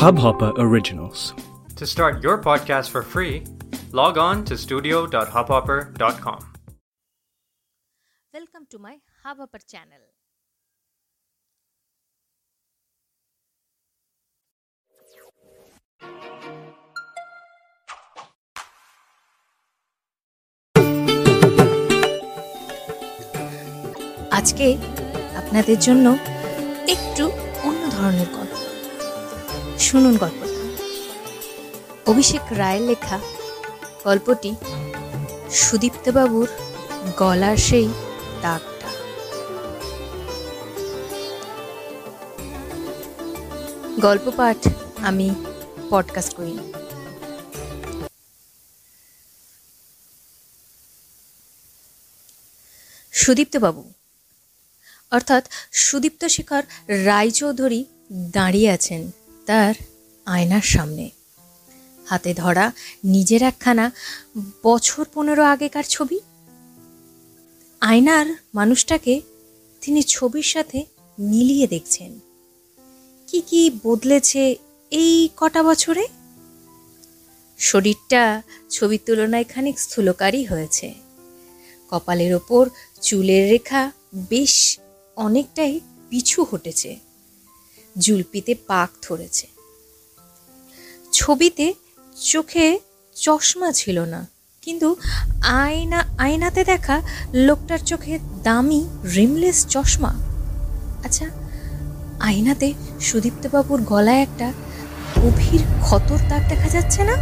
Hubhopper Originals. To start your podcast for free, log on to studio.hubhopper.com. Welcome to my Hubhopper channel. আজকে আপনাদের জন্য একটু অন্য ধরনের গল্প শুনুন গল্পটা অভিষেক রায়ের লেখা গল্পটি সুদীপ্তবাবুর গলার সেই দাগটা। গল্প পাঠ আমি পডকাস্ট করি। সুদীপ্তবাবু, অর্থাৎ সুদীপ্ত শেখর রায়চৌধুরী দাঁড়িয়ে আছেন। তার আয়নার সামনে। হাতে ধরা নিজের একখানা বছর পনেরো আগেকার ছবি। আয়নার মানুষটাকে তিনি ছবির সাথে মিলিয়ে দেখছেন। কি কি বদলেছে এই কটা বছরে? শরীরটা ছবির তুলনায় খানিক স্থূলকারী হয়েছে। কপালের ওপর চুলের রেখা বেশ অনেকটাই পিছু হটেছে। জুলপিতে পাক ধরেছে। ছবিতে চোখে চশমা ছিল না, কিন্তু আয়না, আয়নাতে দেখা লোকটার চোখে দামি রিমলেস চশমা। আচ্ছা আয়নাতে সুদীপ্তবাবুর গলায় একটা গভীর ক্ষতর দাগ দেখা যাচ্ছে না?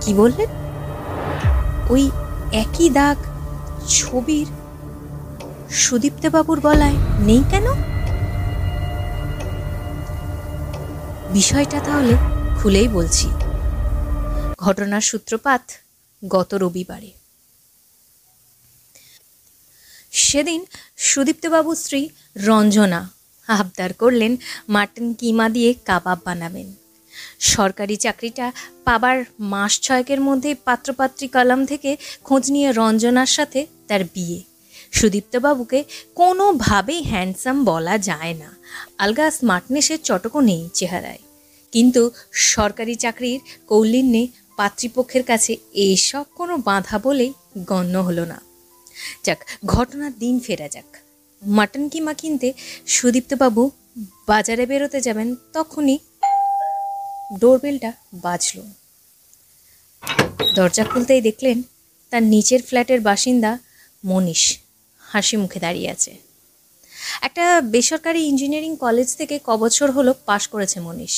কি বললেন? ওই একই দাগ ছবির সুদীপ্তবাবুর গলায় নেই কেন? বিষয়টা তাহলে খুলেই বলছি। ঘটনার সূত্রপাত গত রবিবারে। সেদিন সুদীপ্তবাবুর স্ত্রী রঞ্জনা আবদার করলেন মাটন কিমা দিয়ে কাবাব বানাবেন। সরকারি চাকরিটা পাবার মাস ছয়েকের মধ্যেই পাত্রপাত্রী কলাম থেকে খোঁজ নিয়ে রঞ্জনার সাথে তার বিয়ে। সুদীপ্তবাবুকে কোনোভাবেই হ্যান্ডসাম বলা যায় না। আলগা স্মার্টনেসের চটকও নেই চেহারায়। কিন্তু সরকারি চাকরির কৌলিন্যে পাতৃপক্ষের কাছে এসব কোনো বাধা বলেই গণ্য হলো না। যাক, ঘটনার দিন ফেরা যাক। মাটন কিমা কিনতে সুদীপ্তবাবু বাজারে বেরোতে যাবেন তখনই ডোরবেলটা বাজল। দরজা খুলতেই দেখলেন তার নিচের ফ্ল্যাটের বাসিন্দা মনীষ। হাসি মুখে দাঁড়িয়ে আছে। একটা বেসরকারি ইঞ্জিনিয়ারিং কলেজ থেকে কবছর হলো পাশ করেছে মনীষ।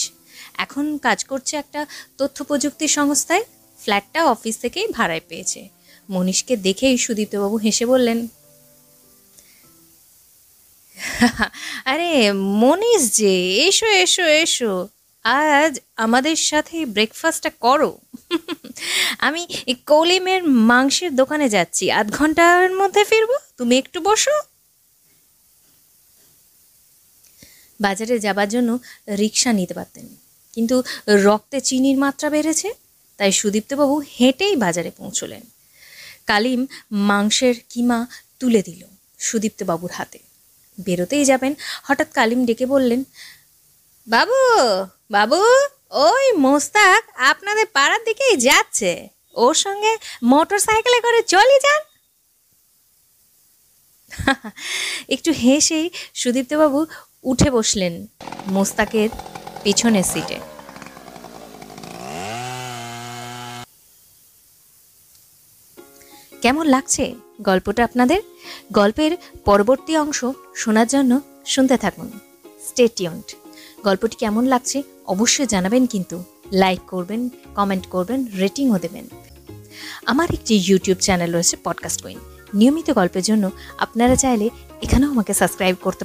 এখন কাজ করছে একটা তথ্য প্রযুক্তি সংস্থায়, ফ্ল্যাটটা অফিস থেকেই ভাড়ায় পেয়েছে। মনীষকে দেখেই সুদীপ্তবাবু হেসে বললেন, আরে মনীষ যে, এসো এসো এসো। আজ আমাদের সাথে ব্রেকফাস্টটা করো। আমি কৌলিমের মাংসের দোকানে যাচ্ছি। আধ ঘণ্টার মধ্যে ফিরবো? তুমি একটু বসো। বাজারে যাবার জন্য রিক্সা নিতে পারতেন। কিন্তু রক্তে চিনির মাত্রা বেড়েছে, তাই সুদীপ্তবাবু হেঁটেই বাজারে পৌঁছলেন। কালিম মাংসের কিমা তুলে দিল সুদীপ্তবাবুর হাতে। বেরোতেই যাবেন, হঠাৎ কালিম ডেকে বললেন, বাবু বাবু ওই মোস্তাক আপনাদের পাড়ার দিকেই যাচ্ছে। ওর সঙ্গে মোটর সাইকেলে করে চলে যান। একটু হেসেই সুদীপ্তবাবু উঠে বসলেন মোস্তাকের পেছনের সিটে কেমন লাগছে গল্পটা আপনাদের? গল্পের পরবর্তী অংশ শোনার জন্য শুনতে থাকুন। স্টেটিয়ন্ট গল্পটি কেমন লাগছে অবশ্যই জানাবেন কিন্তু লাইক করবেন কমেন্ট করবেন রেটিংও দেবেন আমার একটি ইউটিউব চ্যানেল রয়েছে পডকাস্ট কুইন নিয়মিত গল্পের জন্য আপনারা চাইলে এখানেও আমাকে সাবস্ক্রাইব করতে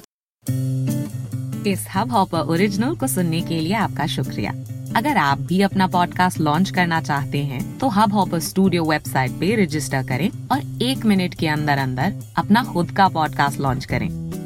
इस हब हॉपर ओरिजिनल को सुनने के लिए आपका शुक्रिया अगर आप भी अपना पॉडकास्ट लॉन्च करना चाहते हैं तो हब हॉपर स्टूडियो वेबसाइट पे रजिस्टर करें और एक मिनट के अंदर अंदर अपना खुद का पॉडकास्ट लॉन्च करें